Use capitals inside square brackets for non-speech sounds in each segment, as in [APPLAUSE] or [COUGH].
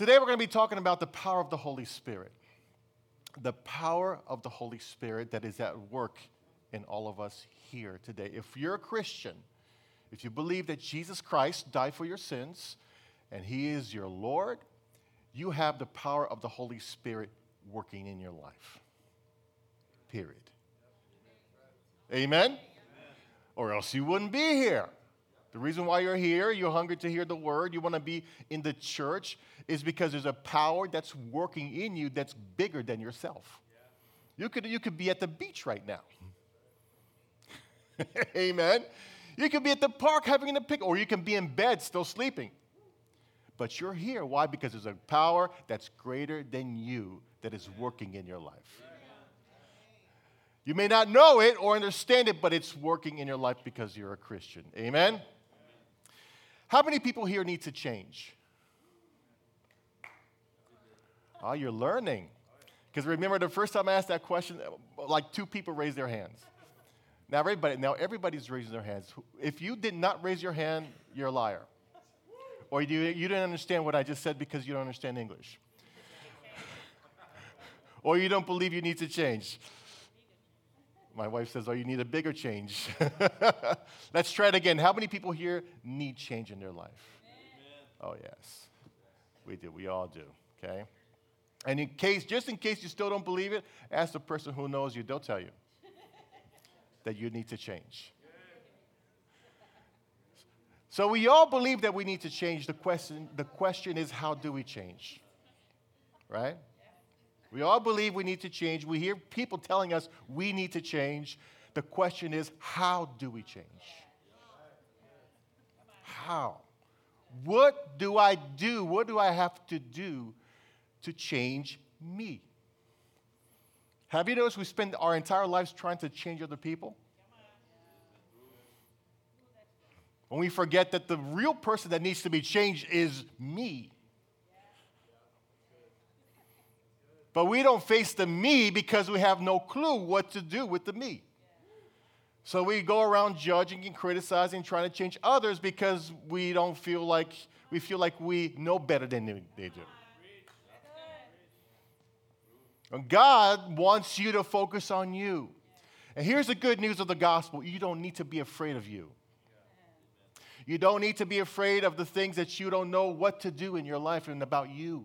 Today we're going to be talking about the power of the Holy Spirit. The power of the Holy Spirit that is at work in all of us here today. If you're a Christian, if you believe that Jesus Christ died for your sins and he is your Lord, you have the power of the Holy Spirit working in your life. Period. Amen? Amen? Or else you wouldn't be here. The reason why you're here, you're hungry to hear the word, you want to be in the church, is because there's a power that's working in you that's bigger than yourself. You could, you could be at the beach right now. [LAUGHS] Amen. You could be at the park having a picnic, or you can be in bed still sleeping. But you're here. Why? Because there's a power that's greater than you that is working in your life. You may not know it or understand it, but it's working in your life because you're a Christian. Amen? How many people here need to change? Oh, you're learning. Because remember, the first time I asked that question, like two people raised their hands. Now everybody, now everybody's raising their hands. If you did not raise your hand, you're a liar. Or you, you didn't understand what I just said because you don't understand English. [LAUGHS] or you don't believe you need to change. My wife says, Oh, you need a bigger change. [LAUGHS] Let's try it again. How many people here need change in their life? Amen. Oh, yes. We do. We all do. Okay? And in case, just in case you still don't believe it, ask the person who knows you, they'll tell you [LAUGHS] that you need to change. So we all believe that we need to change. The question, the question is, how do we change? Right? We all believe we need to change. We hear people telling us we need to change. The question is, how do we change? How? What do I do? What do I have to do to change me? Have you noticed we spend our entire lives trying to change other people? When we forget that the real person that needs to be changed is me. But we don't face the me because we have no clue what to do with the me. So we go around judging and criticizing, trying to change others because we don't feel like we feel like we know better than they do. God wants you to focus on you. And here's the good news of the gospel you don't need to be afraid of you. You don't need to be afraid of the things that you don't know what to do in your life and about you.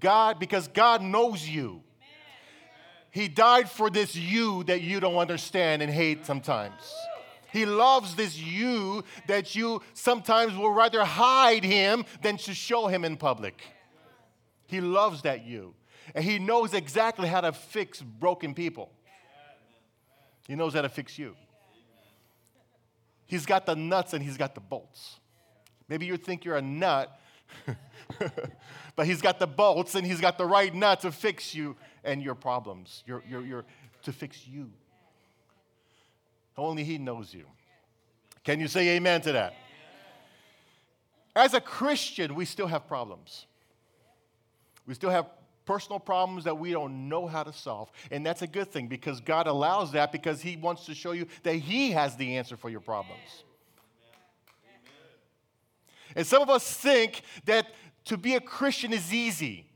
God, because God knows you. He died for this you that you don't understand and hate sometimes. He loves this you that you sometimes will rather hide him than to show him in public. He loves that you. And he knows exactly how to fix broken people. He knows how to fix you. He's got the nuts and he's got the bolts. Maybe you think you're a nut [LAUGHS] but he's got the bolts and he's got the right nut to fix you and your problems, your, your, your, to fix you. Only he knows you. Can you say amen to that? As a Christian, we still have problems. We still have personal problems that we don't know how to solve. And that's a good thing because God allows that because He wants to show you that He has the answer for your problems. And some of us think that to be a Christian is easy.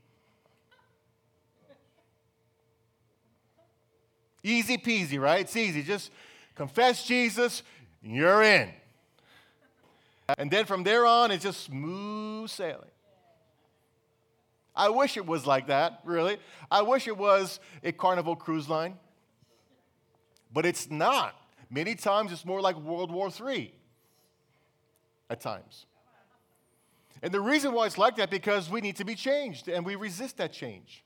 Easy peasy, right? It's easy. Just confess Jesus, you're in. And then from there on, it's just smooth sailing. I wish it was like that, really. I wish it was a Carnival cruise line. But it's not. Many times it's more like World War III at times. And the reason why it's like that because we need to be changed and we resist that change.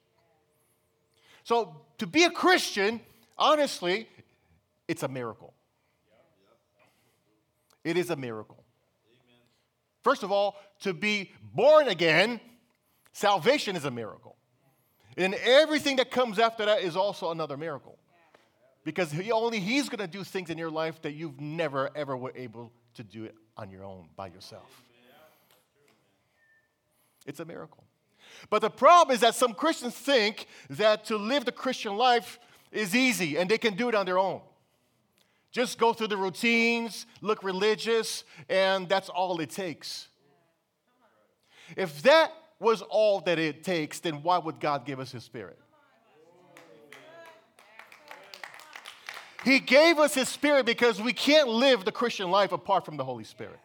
So to be a Christian, honestly, it's a miracle. It is a miracle. First of all, to be born again, salvation is a miracle. And everything that comes after that is also another miracle. Because he, only He's going to do things in your life that you've never, ever were able to do it on your own, by yourself. It's a miracle. But the problem is that some Christians think that to live the Christian life is easy and they can do it on their own. Just go through the routines, look religious, and that's all it takes. If that was all that it takes, then why would God give us His Spirit? He gave us His Spirit because we can't live the Christian life apart from the Holy Spirit.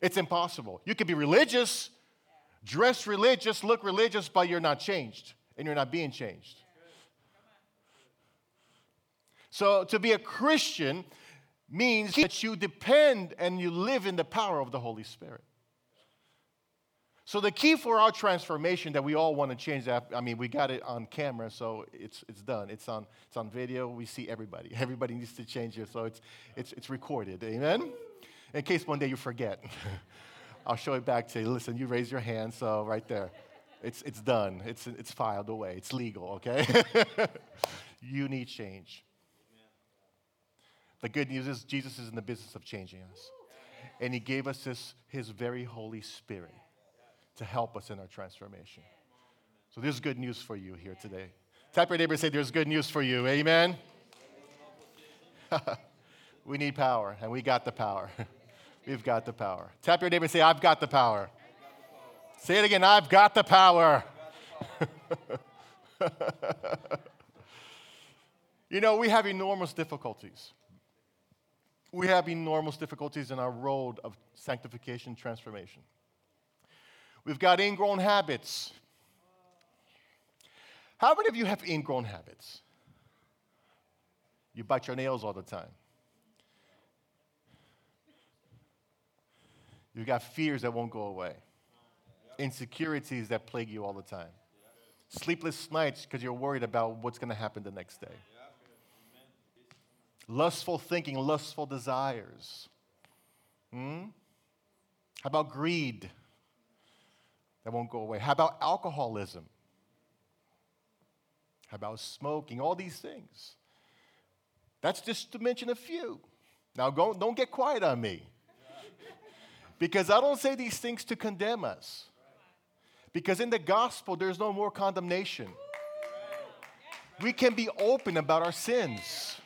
It's impossible. You can be religious, dress religious, look religious, but you're not changed and you're not being changed. So to be a Christian means that you depend and you live in the power of the Holy Spirit. So the key for our transformation that we all want to change that I mean we got it on camera so it's it's done. It's on it's on video. We see everybody. [LAUGHS] Everybody needs to change it so it's it's it's recorded. Amen? In case one day you forget [LAUGHS] I'll show it back to you listen you raise your hand so right there it's it's done it's it's filed away it's legal okay [LAUGHS] you need change the good news is Jesus is in the business of changing us and he gave us this his very holy spirit to help us in our transformation. So there's good news for you here today. Tap your neighbor and say, There's good news for you. Amen. [LAUGHS] we need power, and we got the power. [LAUGHS] We've got the power. Tap your neighbor and say, I've got the power. Say it again, I've got the power. [LAUGHS] you know, we have enormous difficulties. We have enormous difficulties in our road of sanctification transformation. We've got ingrown habits. How many of you have ingrown habits? You bite your nails all the time. You've got fears that won't go away, insecurities that plague you all the time, sleepless nights because you're worried about what's going to happen the next day, lustful thinking, lustful desires. Hmm? How about greed? that won't go away? How about alcoholism? How about smoking? All these things. That's just to mention a few. Now, go, don't get quiet on me. Because I don't say these things to condemn us. Because in the gospel, there's no more condemnation. We can be open about our sins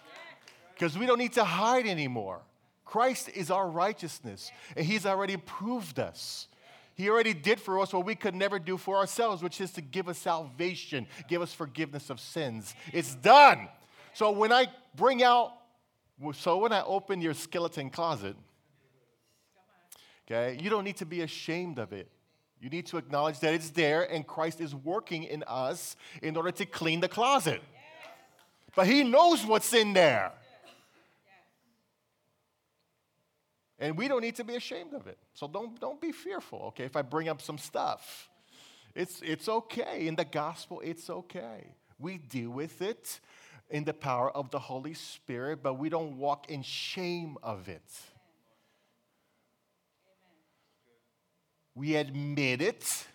because we don't need to hide anymore. Christ is our righteousness, and He's already proved us. He already did for us what we could never do for ourselves, which is to give us salvation, give us forgiveness of sins. It's done. So when I bring out, so when I open your skeleton closet, okay, you don't need to be ashamed of it. You need to acknowledge that it's there and Christ is working in us in order to clean the closet. But He knows what's in there. And we don't need to be ashamed of it. So don't, don't be fearful, okay, if I bring up some stuff. It's, it's okay. In the gospel, it's okay. We deal with it in the power of the Holy Spirit, but we don't walk in shame of it. We admit it,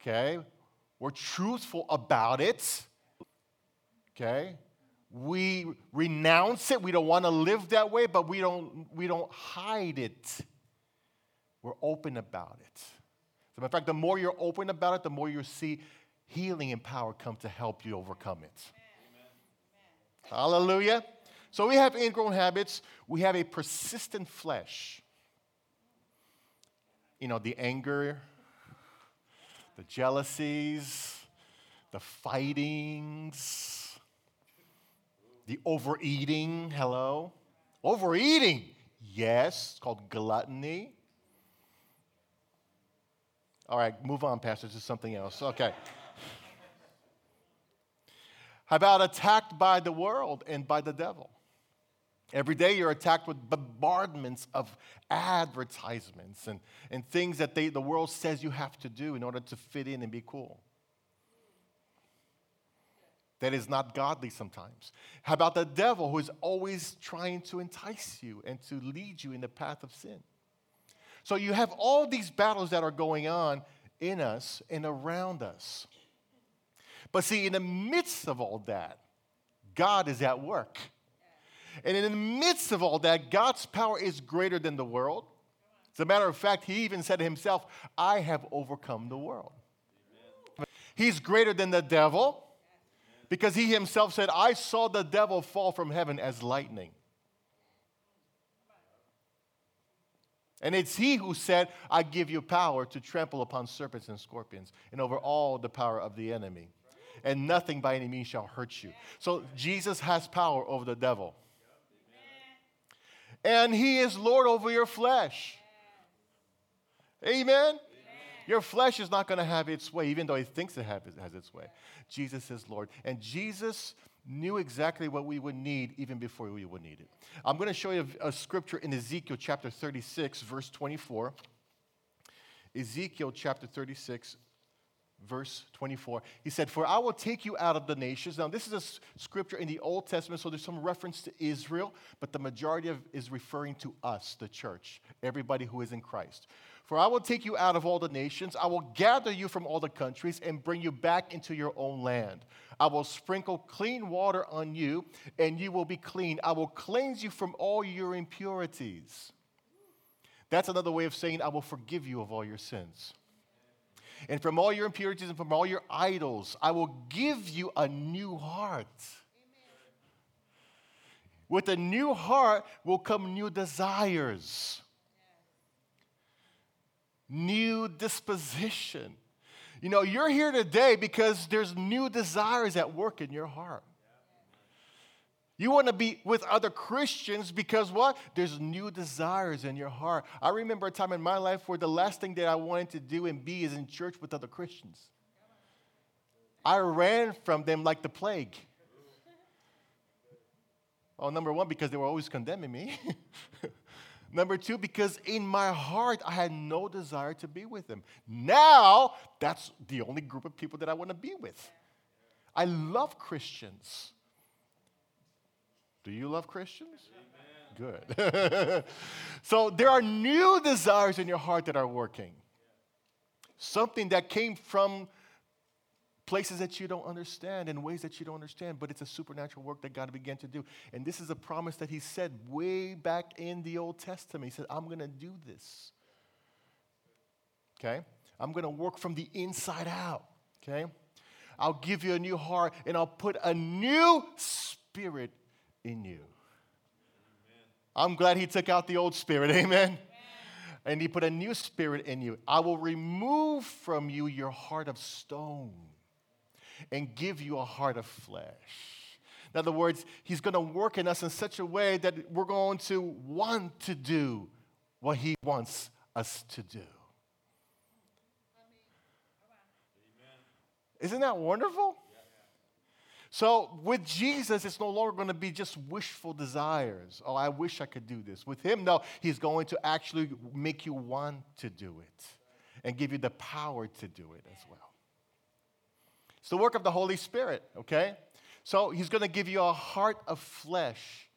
okay? We're truthful about it, okay? we renounce it. We don't want to live that way, but we don't, we don't hide it. We're open about it. So, in fact, the more you're open about it, the more you see healing and power come to help you overcome it. Amen. Hallelujah. So, we have ingrown habits, we have a persistent flesh. You know, the anger, the jealousies, the fightings the overeating, hello? Overeating, yes, it's called gluttony. All right, move on, Pastor, to something else. Okay. How about attacked by the world and by the devil? Every day you're attacked with bombardments of advertisements and, and things that they, the world says you have to do in order to fit in and be cool that is not godly sometimes? How about the devil who is always trying to entice you and to lead you in the path of sin? So you have all these battles that are going on in us and around us. But see, in the midst of all that, God is at work. And in the midst of all that, God's power is greater than the world. As a matter of fact, he even said himself, I have overcome the world. He's greater than the devil because he himself said, I saw the devil fall from heaven as lightning. And it's he who said, I give you power to trample upon serpents and scorpions and over all the power of the enemy. And nothing by any means shall hurt you. So Jesus has power over the devil. And he is Lord over your flesh. Amen? Your flesh is not going to have its way, even though it thinks it has its way. Jesus is Lord. And Jesus knew exactly what we would need even before we would need it. I'm going to show you a, a scripture in Ezekiel chapter 36, verse 24. Ezekiel chapter 36, verse 24. He said, For I will take you out of the nations. Now, this is a scripture in the Old Testament, so there's some reference to Israel, but the majority of is referring to us, the church, everybody who is in Christ. For I will take you out of all the nations, I will gather you from all the countries and bring you back into your own land. I will sprinkle clean water on you, and you will be clean. I will cleanse you from all your impurities. That's another way of saying, I will forgive you of all your sins. And from all your impurities and from all your idols, I will give you a new heart. With a new heart will come new desires new disposition. You know, you're here today because there's new desires at work in your heart. You want to be with other Christians because what? There's new desires in your heart. I remember a time in my life where the last thing that I wanted to do and be is in church with other Christians. I ran from them like the plague. Well, number one, because they were always condemning me. [LAUGHS] Number two, because in my heart, I had no desire to be with them. Now, that's the only group of people that I want to be with. I love Christians. Do you love Christians? Amen. Good. [LAUGHS] so there are new desires in your heart that are working. Something that came from places that you don't understand in ways that you don't understand, but it's a supernatural work that God began to do. And this is a promise that He said way back in the Old Testament. He said, I'm going to do this. Okay? I'm going to work from the inside out. Okay? I'll give you a new heart and I'll put a new spirit in you. I'm glad he took out the old spirit. Amen. [LAUGHS] Amen. And he put a new spirit in you. I will remove from you your heart of stone and give you a heart of flesh. In other words, He's going to work in us in such a way that we're going to want to do what He wants us to do. Isn't that wonderful? So, with Jesus, it's no longer going to be just wishful desires. Oh, I wish I could do this. With Him, no, He's going to actually make you want to do it and give you the power to do it as well. It's the work of the Holy Spirit, okay? So he's going to give you a heart of flesh.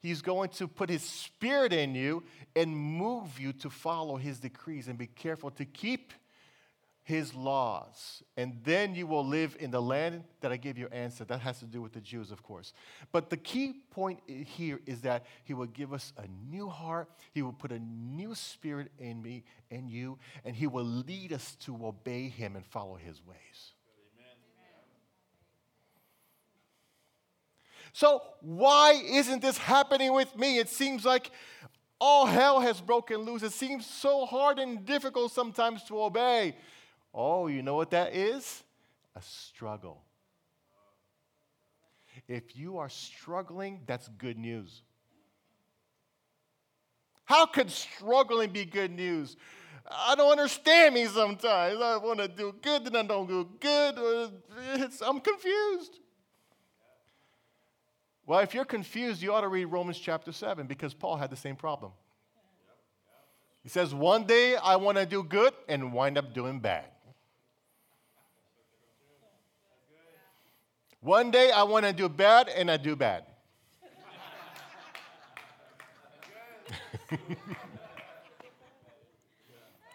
He's going to put his spirit in you and move you to follow his decrees and be careful to keep his laws. And then you will live in the land that I gave your answer. That has to do with the Jews, of course. But the key point here is that he will give us a new heart. He will put a new spirit in me and you, and he will lead us to obey him and follow his ways. So, why isn't this happening with me? It seems like all hell has broken loose. It seems so hard and difficult sometimes to obey. Oh, you know what that is? A struggle. If you are struggling, that's good news. How could struggling be good news? I don't understand me sometimes. I want to do good, then I don't do good. It's, I'm confused. Well, if you're confused, you ought to read Romans chapter 7 because Paul had the same problem. He says, One day I want to do good and wind up doing bad. One day I want to do bad and I do bad. [LAUGHS]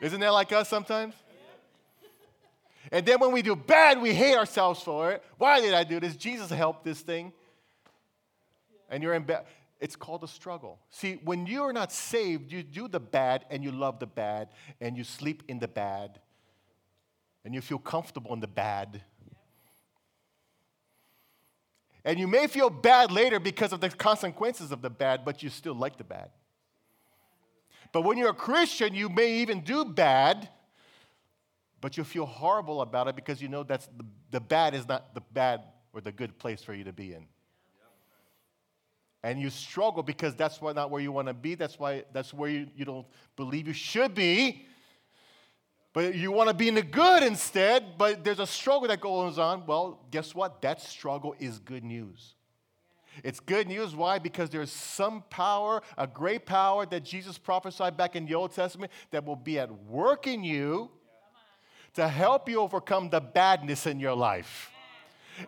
Isn't that like us sometimes? And then when we do bad, we hate ourselves for it. Why did I do this? Jesus helped this thing and you're in bed. It's called a struggle. See, when you're not saved, you do the bad and you love the bad and you sleep in the bad and you feel comfortable in the bad. And you may feel bad later because of the consequences of the bad, but you still like the bad. But when you're a Christian, you may even do bad, but you feel horrible about it because you know that's the, the bad is not the bad or the good place for you to be in. And you struggle because that's why, not where you want to be. That's why that's where you, you don't believe you should be. But you want to be in the good instead, but there's a struggle that goes on. Well, guess what? That struggle is good news. It's good news. Why? Because there's some power, a great power that Jesus prophesied back in the Old Testament that will be at work in you to help you overcome the badness in your life.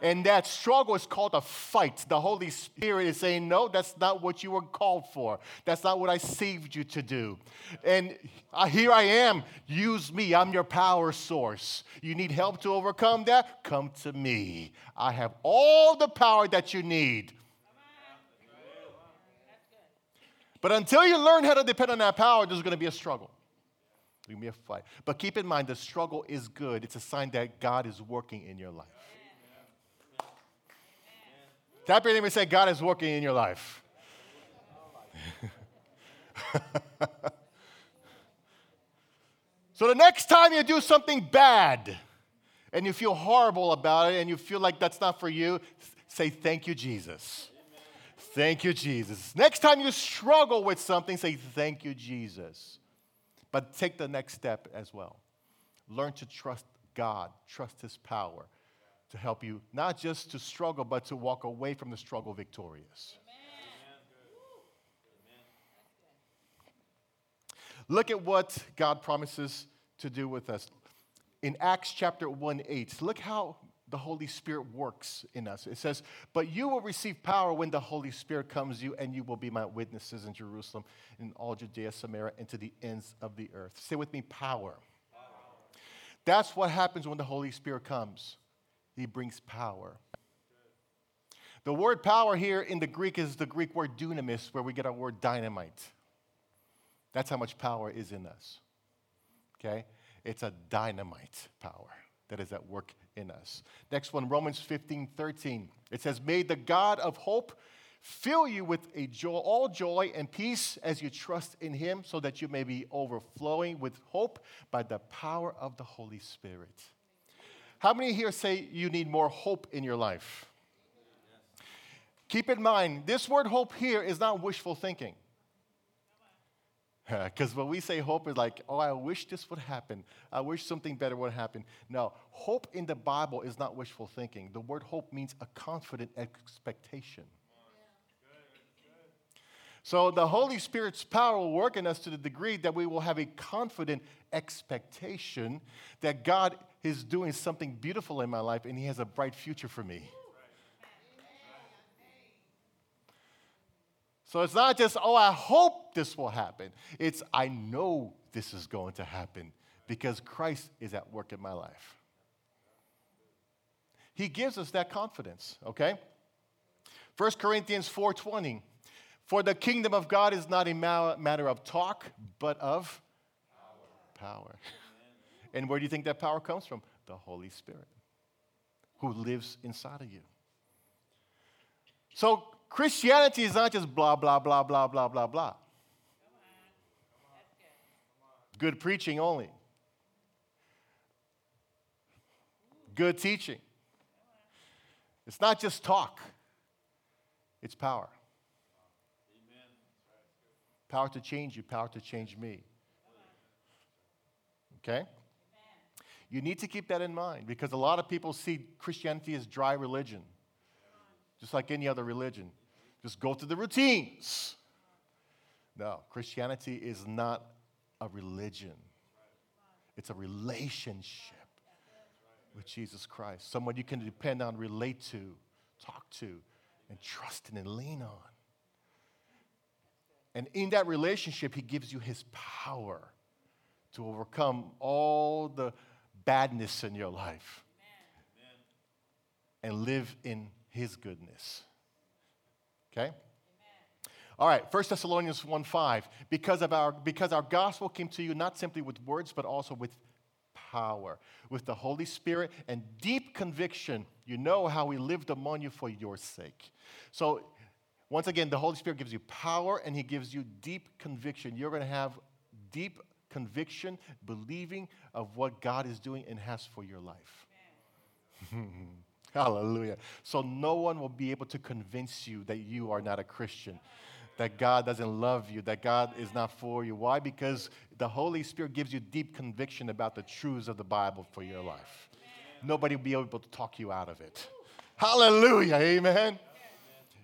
And that struggle is called a fight. The Holy Spirit is saying, No, that's not what you were called for. That's not what I saved you to do. And here I am. Use me. I'm your power source. You need help to overcome that? Come to me. I have all the power that you need. But until you learn how to depend on that power, there's going to be a struggle. There's going to be a fight. But keep in mind, the struggle is good. It's a sign that God is working in your life. Tap your name and say, God is working in your life. [LAUGHS] so the next time you do something bad and you feel horrible about it and you feel like that's not for you, say, Thank you, Jesus. Thank you, Jesus. Next time you struggle with something, say, Thank you, Jesus. But take the next step as well. Learn to trust God, trust His power to help you not just to struggle, but to walk away from the struggle victorious. Look at what God promises to do with us. In Acts chapter 1 8, look how the Holy Spirit works in us. It says, But you will receive power when the Holy Spirit comes you, and you will be my witnesses in Jerusalem, in all Judea, Samaria, and to the ends of the earth. Say with me, power. power. That's what happens when the Holy Spirit comes. He brings power. The word power here in the Greek is the Greek word dunamis, where we get our word dynamite. That's how much power is in us. Okay? It's a dynamite power that is at work in us. Next one, Romans 15, 13. It says, May the God of hope fill you with a joy, all joy and peace as you trust in him, so that you may be overflowing with hope by the power of the Holy Spirit. How many here say you need more hope in your life? Keep in mind, this word hope here is not wishful thinking. [LAUGHS] Because when we say hope, is like, oh, I wish this would happen. I wish something better would happen. No, hope in the Bible is not wishful thinking. The word hope means a confident expectation. So the Holy Spirit's power will work in us to the degree that we will have a confident expectation that God is doing something beautiful in my life and He has a bright future for me. So it's not just, oh, I hope this will happen. It's, I know this is going to happen because Christ is at work in my life. He gives us that confidence, okay? 1 Corinthians 4:20 For the kingdom of God is not a matter of talk, but of power. power. And where do you think that power comes from? The Holy Spirit, who lives inside of you. So Christianity is not just blah, blah, blah, blah, blah, blah, blah. Good preaching only. Good teaching. It's not just talk, it's power. Power to change you, power to change me. Okay? You need to keep that in mind because a lot of people see Christianity as dry religion, just like any other religion. Just go through the routines. No, Christianity is not a religion, it's a relationship with Jesus Christ. Someone you can depend on, relate to, talk to, and trust in and lean on. And in that relationship, He gives you His power to overcome all the badness in your life and live in His goodness. Okay? Amen. All right, 1 Thessalonians 1 5. Because, of our, because our gospel came to you not simply with words, but also with power, with the Holy Spirit and deep conviction. You know how we lived among you for your sake. So, once again, the Holy Spirit gives you power and He gives you deep conviction. You're going to have deep conviction, believing of what God is doing and has for your life. [LAUGHS] Hallelujah. So no one will be able to convince you that you are not a Christian, that God doesn't love you, that God is not for you. Why? Because the Holy Spirit gives you deep conviction about the truths of the Bible for your life. Nobody will be able to talk you out of it. Hallelujah. Amen.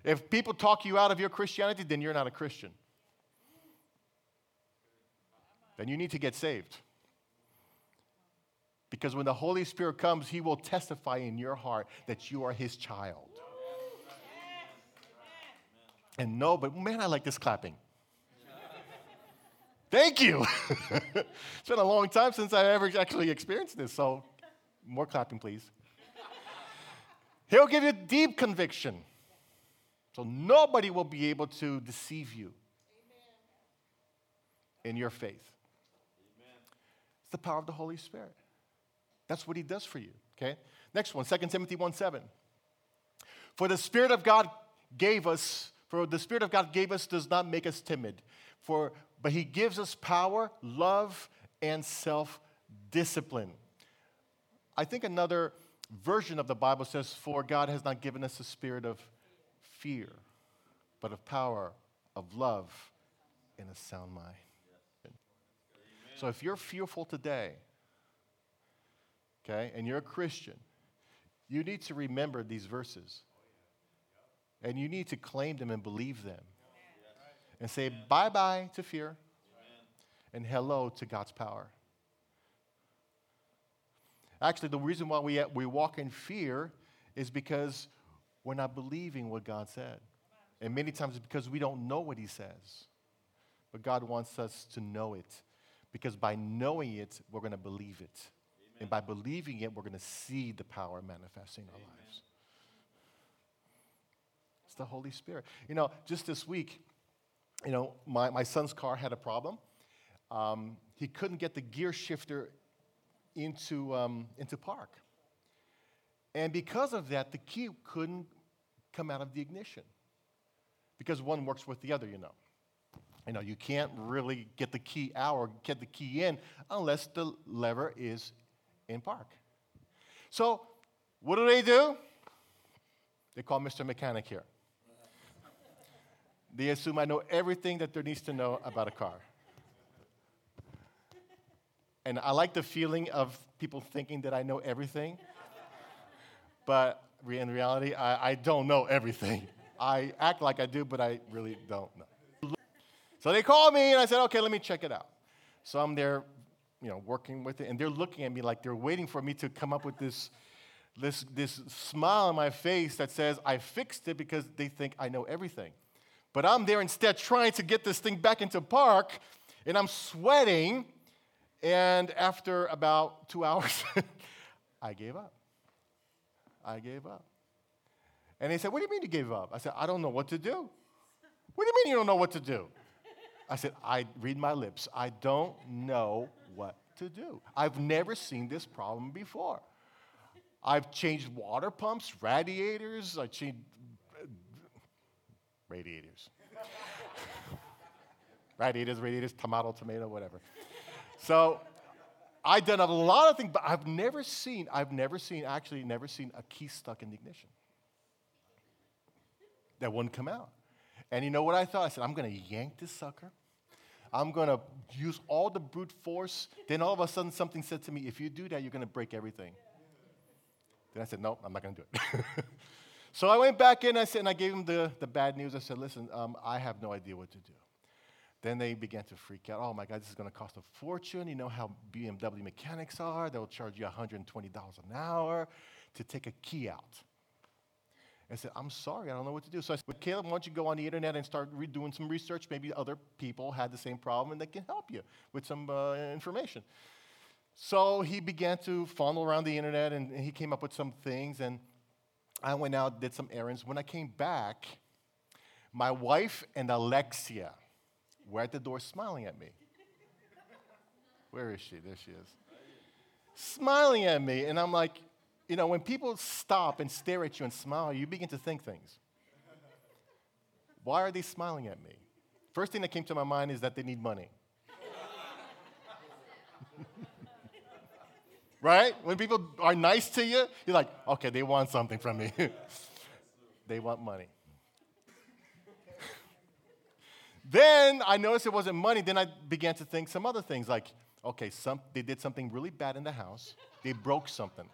If people talk you out of your Christianity, then you're not a Christian. Then you need to get saved. Because when the Holy Spirit comes, He will testify in your heart that you are His child. And no, but man, I like this clapping. Thank you. [LAUGHS] it's been a long time since I've ever actually experienced this, so more clapping, please. He'll give you deep conviction. So nobody will be able to deceive you in your faith. It's the power of the Holy Spirit. That's what he does for you. Okay? Next one, 2 Timothy 1 7. For the Spirit of God gave us, for the Spirit of God gave us does not make us timid. For but he gives us power, love, and self-discipline. I think another version of the Bible says, For God has not given us a spirit of fear, but of power, of love, and a sound mind. So if you're fearful today, okay, and you're a Christian, you need to remember these verses. And you need to claim them and believe them. And say bye bye to fear and hello to God's power. Actually, the reason why we, we walk in fear is because we're not believing what God said. And many times it's because we don't know what He says. But God wants us to know it. Because by knowing it, we're going to believe it. Amen. And by believing it, we're going to see the power manifesting in our Amen. lives. It's the Holy Spirit. You know, just this week, you know, my, my son's car had a problem. Um, he couldn't get the gear shifter into, um, into park. And because of that, the key couldn't come out of the ignition because one works with the other, you know. You know, you can't really get the key out or get the key in unless the lever is in park. So, what do they do? They call Mr. Mechanic here. They assume I know everything that there needs to know about a car. And I like the feeling of people thinking that I know everything. But in reality, I, I don't know everything. I act like I do, but I really don't know. So they called me, and I said, okay, let me check it out. So I'm there, you know, working with it, and they're looking at me like they're waiting for me to come up with this, this, this smile on my face that says, I fixed it because they think I know everything. But I'm there instead trying to get this thing back into park, and I'm sweating. And after about two [LAUGHS] hours, I gave up. I gave up. And he said, What do you mean you gave up? I said, I don't know what to do. What do you mean you don't know what to do? I said, I read my lips. I don't know what to do. I've never seen this problem before. I've changed water pumps, radiators, I changed radiators. [LAUGHS] radiators, radiators, tomato, tomato, whatever. So I've done a lot of things, but I've never seen, I've never seen, actually never seen a key stuck in the ignition that wouldn't come out. And you know what I thought? I said, I'm going to yank this sucker. I'm going to use all the brute force. Then all of a sudden, something said to me, if you do that, you're going to break everything. Then I said, no, I'm not going to do it. [LAUGHS] so I went back in I said, and I gave him the, the bad news. I said, listen, um, I have no idea what to do. Then they began to freak out. Oh my God, this is going to cost a fortune. You know how BMW mechanics are? They'll charge you $120 an hour to take a key out. I said, I'm sorry, I don't know what to do. So I said, Caleb, why don't you go on the internet and start doing some research? Maybe other people had the same problem and they can help you with some uh, information. So he began to funnel around the internet and he came up with some things. And I went out, did some errands. When I came back, my wife and Alexia were at the door smiling at me. Where is she? There she is. Smiling at me. And I'm like, you know, when people stop and stare at you and smile, you begin to think things. Why are they smiling at me? First thing that came to my mind is that they need money. [LAUGHS] right? When people are nice to you, you're like, okay, they want something from me. [LAUGHS] they want money. [LAUGHS] then I noticed it wasn't money. Then I began to think some other things like, okay, some, they did something really bad in the house. They broke something.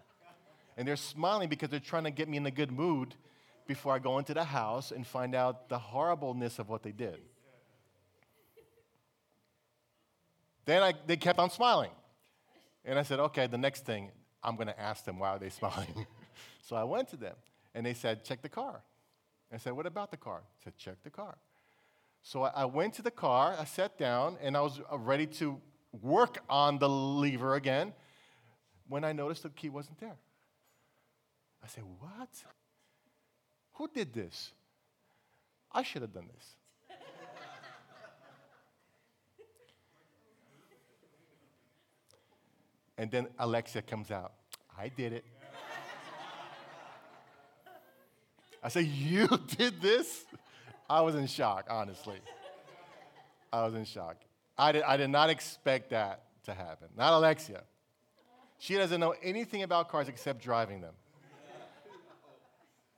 And they're smiling because they're trying to get me in a good mood before I go into the house and find out the horribleness of what they did. Then I, they kept on smiling. And I said, okay, the next thing, I'm going to ask them, why are they [LAUGHS] smiling? so I went to them, and they said, check the car. I said, what about the car? I said, check the car. So I, I went to the car, I sat down, and I was uh, ready to work on the lever again when I noticed the key wasn't there. I said, what? Who did this? I should have done this. [LAUGHS] and then Alexia comes out. I did it. I said, You [LAUGHS] did this? I was in shock, honestly. I was in shock. I did, I did not expect that to happen. Not Alexia. She doesn't know anything about cars except driving them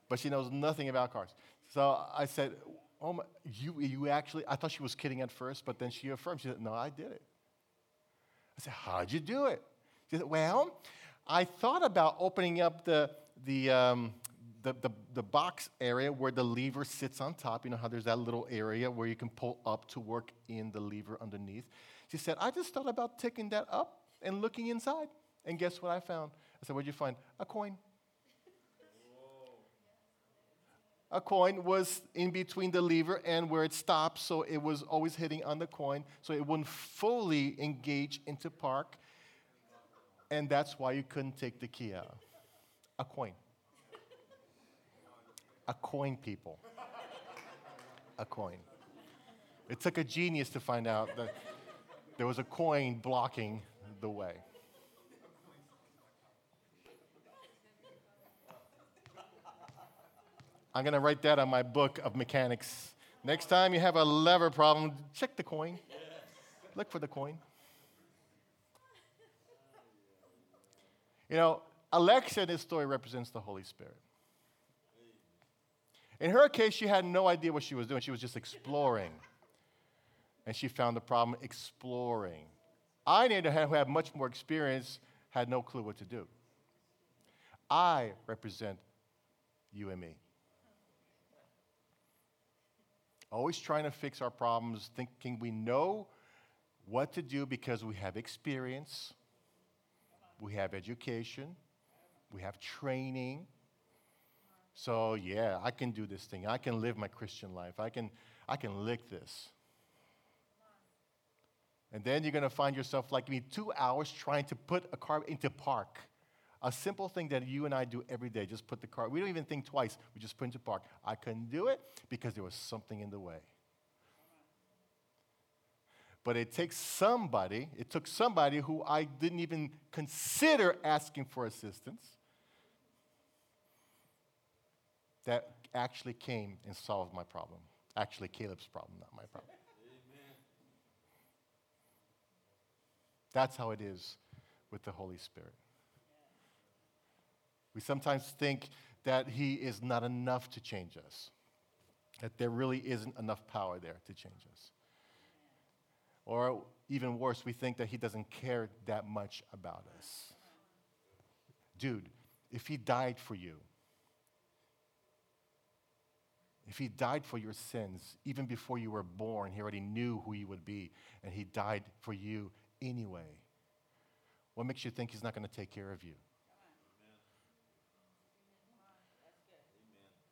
but she knows nothing about cars. So I said, Oh, my, you, you actually, I thought she was kidding at first, but then she affirmed. She said, No, I did it. I said, How'd you do it? She said, Well, I thought about opening up the, the, um, the, the, the, box area where the lever sits on top. You know how there's that little area where you can pull up to work in the lever underneath. She said, I just thought about taking that up and looking inside. And guess what I found? I said, What'd you find? A coin. A coin was in between the lever and where it stops, so it was always hitting on the coin, so it wouldn't fully engage into park. And that's why you couldn't take the key out. A coin. A coin, people. A coin. It took a genius to find out that there was a coin blocking the way. I'm going to write that on my book of mechanics. Next time you have a lever problem, check the coin. Look for the coin. You know, Alexia in this story represents the Holy Spirit. In her case, she had no idea what she was doing. She was just exploring. And she found the problem exploring. I, who had much more experience, had no clue what to do. I represent you and me. Always trying to fix our problems, thinking we know what to do because we have experience, we have education, we have training. So, yeah, I can do this thing. I can live my Christian life. I can, I can lick this. And then you're going to find yourself like me, two hours trying to put a car into park. A simple thing that you and I do every day, just put the car, we don't even think twice, we just put it into park. I couldn't do it because there was something in the way. But it takes somebody, it took somebody who I didn't even consider asking for assistance that actually came and solved my problem. Actually, Caleb's problem, not my problem. Amen. That's how it is with the Holy Spirit. We sometimes think that He is not enough to change us, that there really isn't enough power there to change us. Or even worse, we think that He doesn't care that much about us. Dude, if He died for you, if He died for your sins, even before you were born, He already knew who you would be, and He died for you anyway. What makes you think He's not going to take care of you?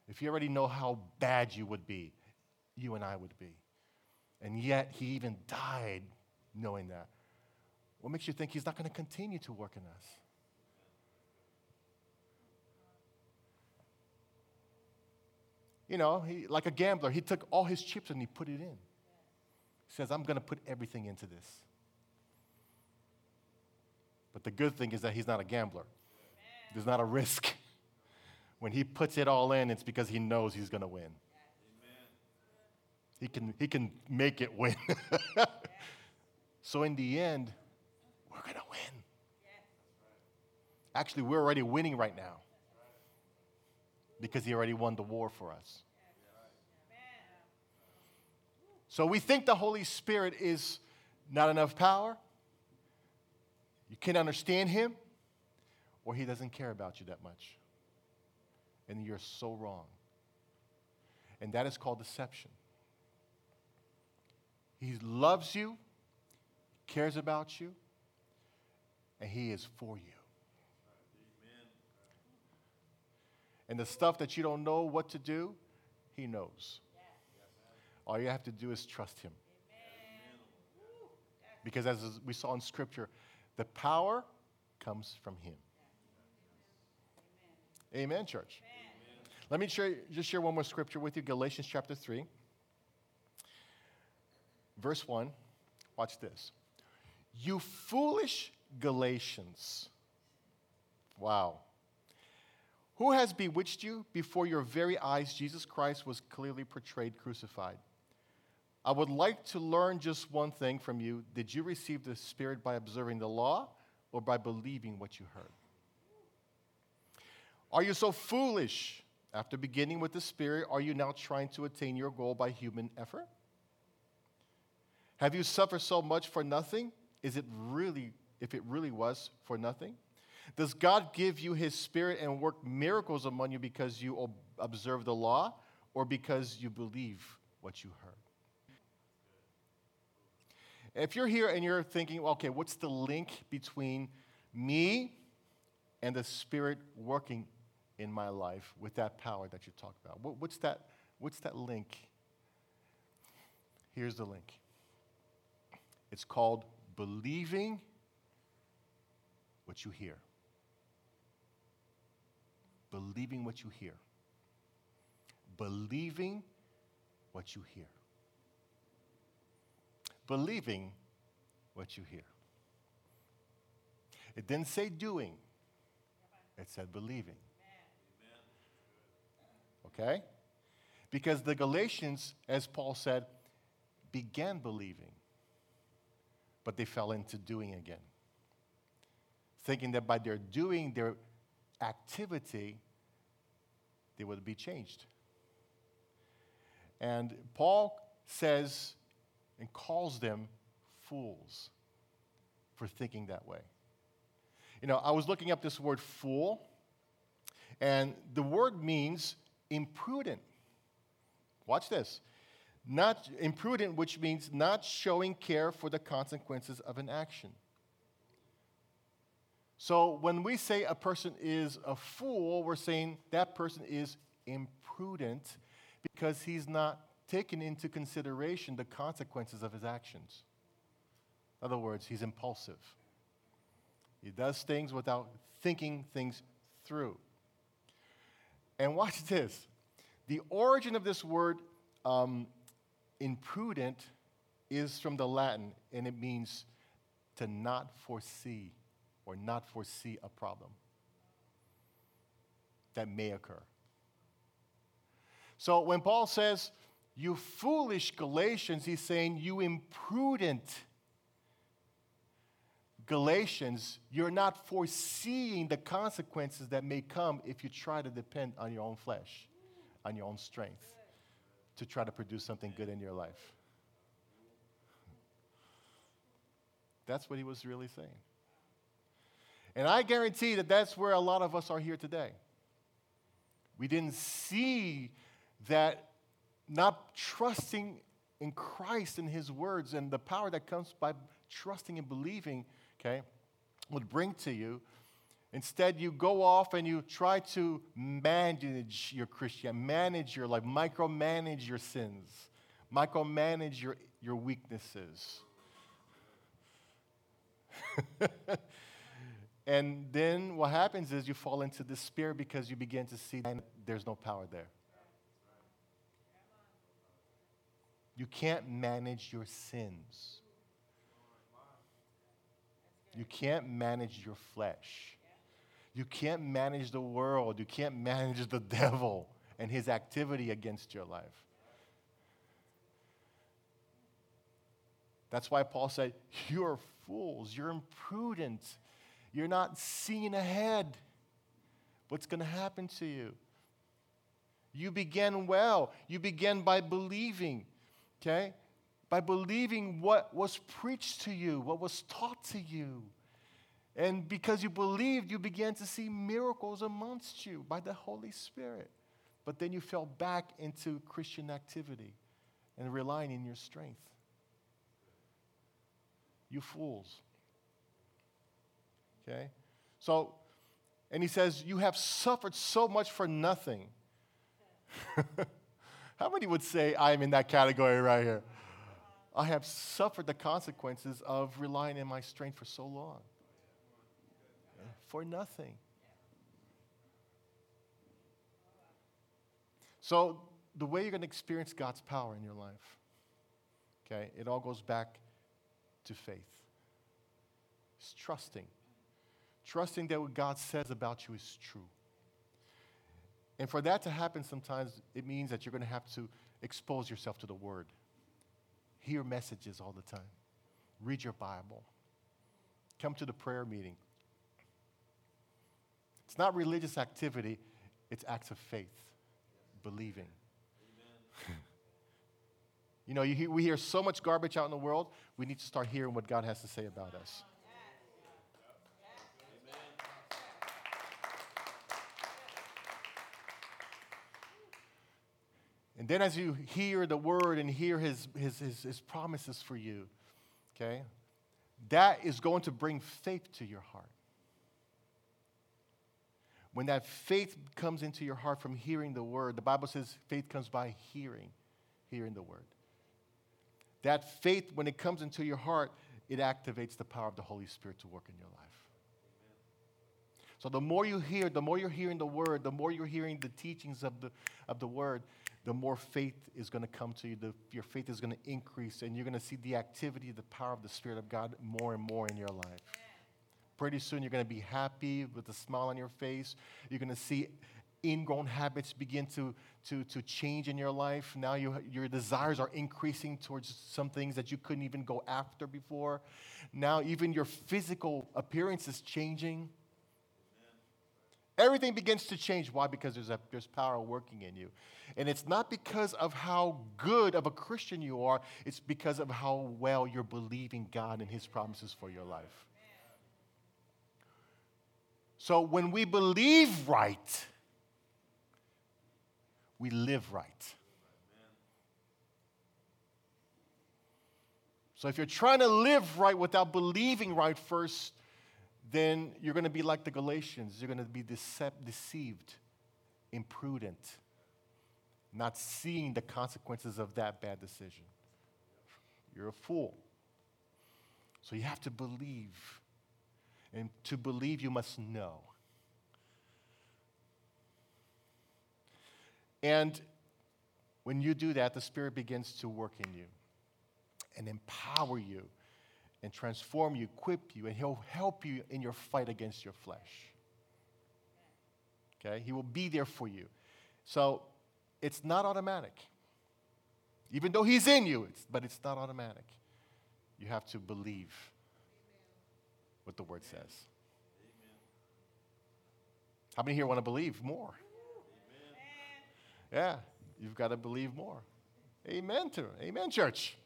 If you already know how bad you would be, you and I would be. And yet, he even died knowing that. What makes you think he's not going to continue to work in us? You know, he, like a gambler, he took all his chips and he put it in. He says, I'm going to put everything into this. But the good thing is that he's not a gambler, there's not a risk. When he puts it all in, it's because he knows he's going to win. He can, he can make it win. [LAUGHS] so in the end, we're going to win. Actually, we're already winning right now because he already won the war for us. So we think the Holy Spirit is not enough power, you can't understand him, or he doesn't care about you that much. And you're so wrong. And that is called deception. He loves you, cares about you, and he is for you. And the stuff that you don't know what to do, he knows. All you have to do is trust him. Because as we saw in scripture, the power comes from him. Amen, church. Let me share, just share one more scripture with you Galatians chapter 3, verse 1. Watch this. You foolish Galatians. Wow. Who has bewitched you? Before your very eyes, Jesus Christ was clearly portrayed crucified. I would like to learn just one thing from you. Did you receive the Spirit by observing the law or by believing what you heard? Are you so foolish? After beginning with the Spirit, are you now trying to attain your goal by human effort? Have you suffered so much for nothing? Is it really, if it really was for nothing? Does God give you his spirit and work miracles among you because you observe the law or because you believe what you heard? If you're here and you're thinking, okay, what's the link between me and the spirit working in my life with that power that you talk about? What's that, what's that link? Here's the link it's called believing what you hear believing what you hear. Believing what you hear. Believing what you hear. It didn't say doing, it said believing. Okay? Because the Galatians, as Paul said, began believing, but they fell into doing again. Thinking that by their doing, their activity, they would be changed. And Paul says and calls them fools for thinking that way. You know, I was looking up this word fool, and the word means imprudent. Watch this. Not imprudent, which means not showing care for the consequences of an action. So when we say a person is a fool, we're saying that person is imprudent because he's not taken into consideration the consequences of his actions. In other words, he's impulsive. He does things without thinking things through. And watch [LAUGHS] this the origin of this word, um, imprudent, is from the Latin, and it means to not foresee or not foresee a problem that may occur. So when Paul says, you foolish Galatians, he's saying, you imprudent Galatians, you're not foreseeing the consequences that may come if you try to depend on your own flesh, on your own strength, to try to produce something good in your life. That's what he was really saying. And I guarantee that that's where a lot of us are here today. We didn't see that not trusting in Christ and His words and the power that comes by trusting and believing, okay, would bring to you. Instead, you go off and you try to manage your Christian, manage your life, micromanage your sins, micromanage your, your weaknesses. [LAUGHS] And then what happens is you fall into despair because you begin to see that there's no power there. You can't manage your sins. You can't manage your flesh. You can't manage the world. You can't manage the [LAUGHS] devil and his activity against your life. That's why Paul said, You're fools. You're imprudent You're not seeing ahead what's going to happen to you. You begin well. You begin by believing, okay? By believing what was preached to you, what was taught to you. And because you believed, you began to see miracles amongst you by the Holy Spirit. But then you fell back into Christian activity and relying in your strength. You fools. Okay? So, and he says, You have suffered so much for nothing. [LAUGHS] How many would say, I'm in that category right here? I have suffered the consequences of relying in my strength for so long. For nothing. So, the way you're going to experience God's power in your life, okay, it all goes back to faith. It's trusting. Trusting that what God says about you is true. And for that to happen, sometimes it means that you're going to have to expose yourself to the Word, hear messages all the time, read your Bible, come to the prayer meeting. It's not religious activity, it's acts of faith, believing. [LAUGHS] you know, you hear, we hear so much garbage out in the world, we need to start hearing what God has to say about us. And then as you hear the word and hear his, his, his, his, promises for you, okay, that is going to bring faith to your heart. When that faith comes into your heart from hearing the word, the Bible says faith comes by hearing, hearing the word. That faith, when it comes into your heart, it activates the power of the Holy Spirit to work in your life. So the more you hear, the more you're hearing the word, the more you're hearing the teachings of the, of the word, the more faith is going to come to you. The, your faith is going to increase, and you're going to see the activity, the power of the Spirit of God more and more in your life. Pretty soon, you're going to be happy with a smile on your face. You're going to see ingrown habits begin to, to, to change in your life. Now you, your desires are increasing towards some things that you couldn't even go after before. Now, even your physical appearance is changing. Everything begins to change. Why? Because there's, a, there's power working in you. And it's not because of how good of a Christian you are, it's because of how well you're believing God and His promises for your life. So when we believe right, we live right. So if you're trying to live right without believing right first, then you're going to be like the Galatians. You're going to be decept- deceived, imprudent, not seeing the consequences of that bad decision. You're a fool. So you have to believe. And to believe, you must know. And when you do that, the Spirit begins to work in you and empower you and transform you, equip you, and He'll help you in your fight against your flesh. Okay? He will be there for you. So it's not automatic. Even though He's in you, it's, but it's not automatic. You have to believe what the Word says. How many here want to believe more? Yeah, you've got to believe more. Amen to Amen, church.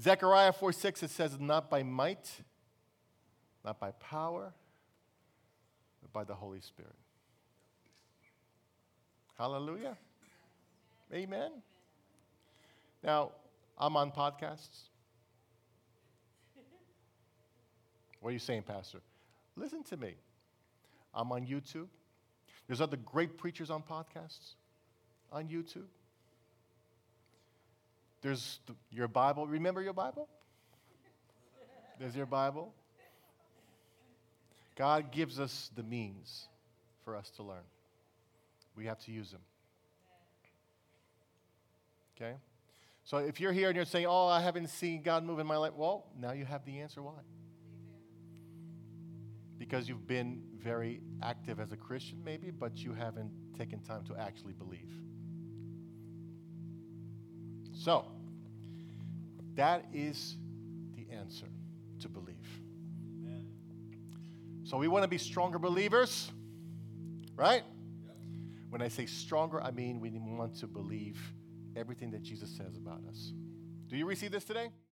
Zechariah 4 6, it says, Not by might, not by power, but by the Holy Spirit. Hallelujah. Amen. Now, I'm on podcasts. What are you saying, Pastor? Listen to me. I'm on YouTube. There's other great preachers on podcasts on YouTube. There's the, your Bible. Remember your Bible? There's your Bible. God gives us the means for us to learn. We have to use them. Okay? So if you're here and you're saying, oh, I haven't seen God move in my life, well, now you have the answer why. Because you've been very active as a Christian, maybe, but you haven't taken time to actually believe. So, that is the answer to believe. Amen. So we want to be stronger believers, right? When I say stronger, I mean we want to believe everything that Jesus says about us. Do you receive this today?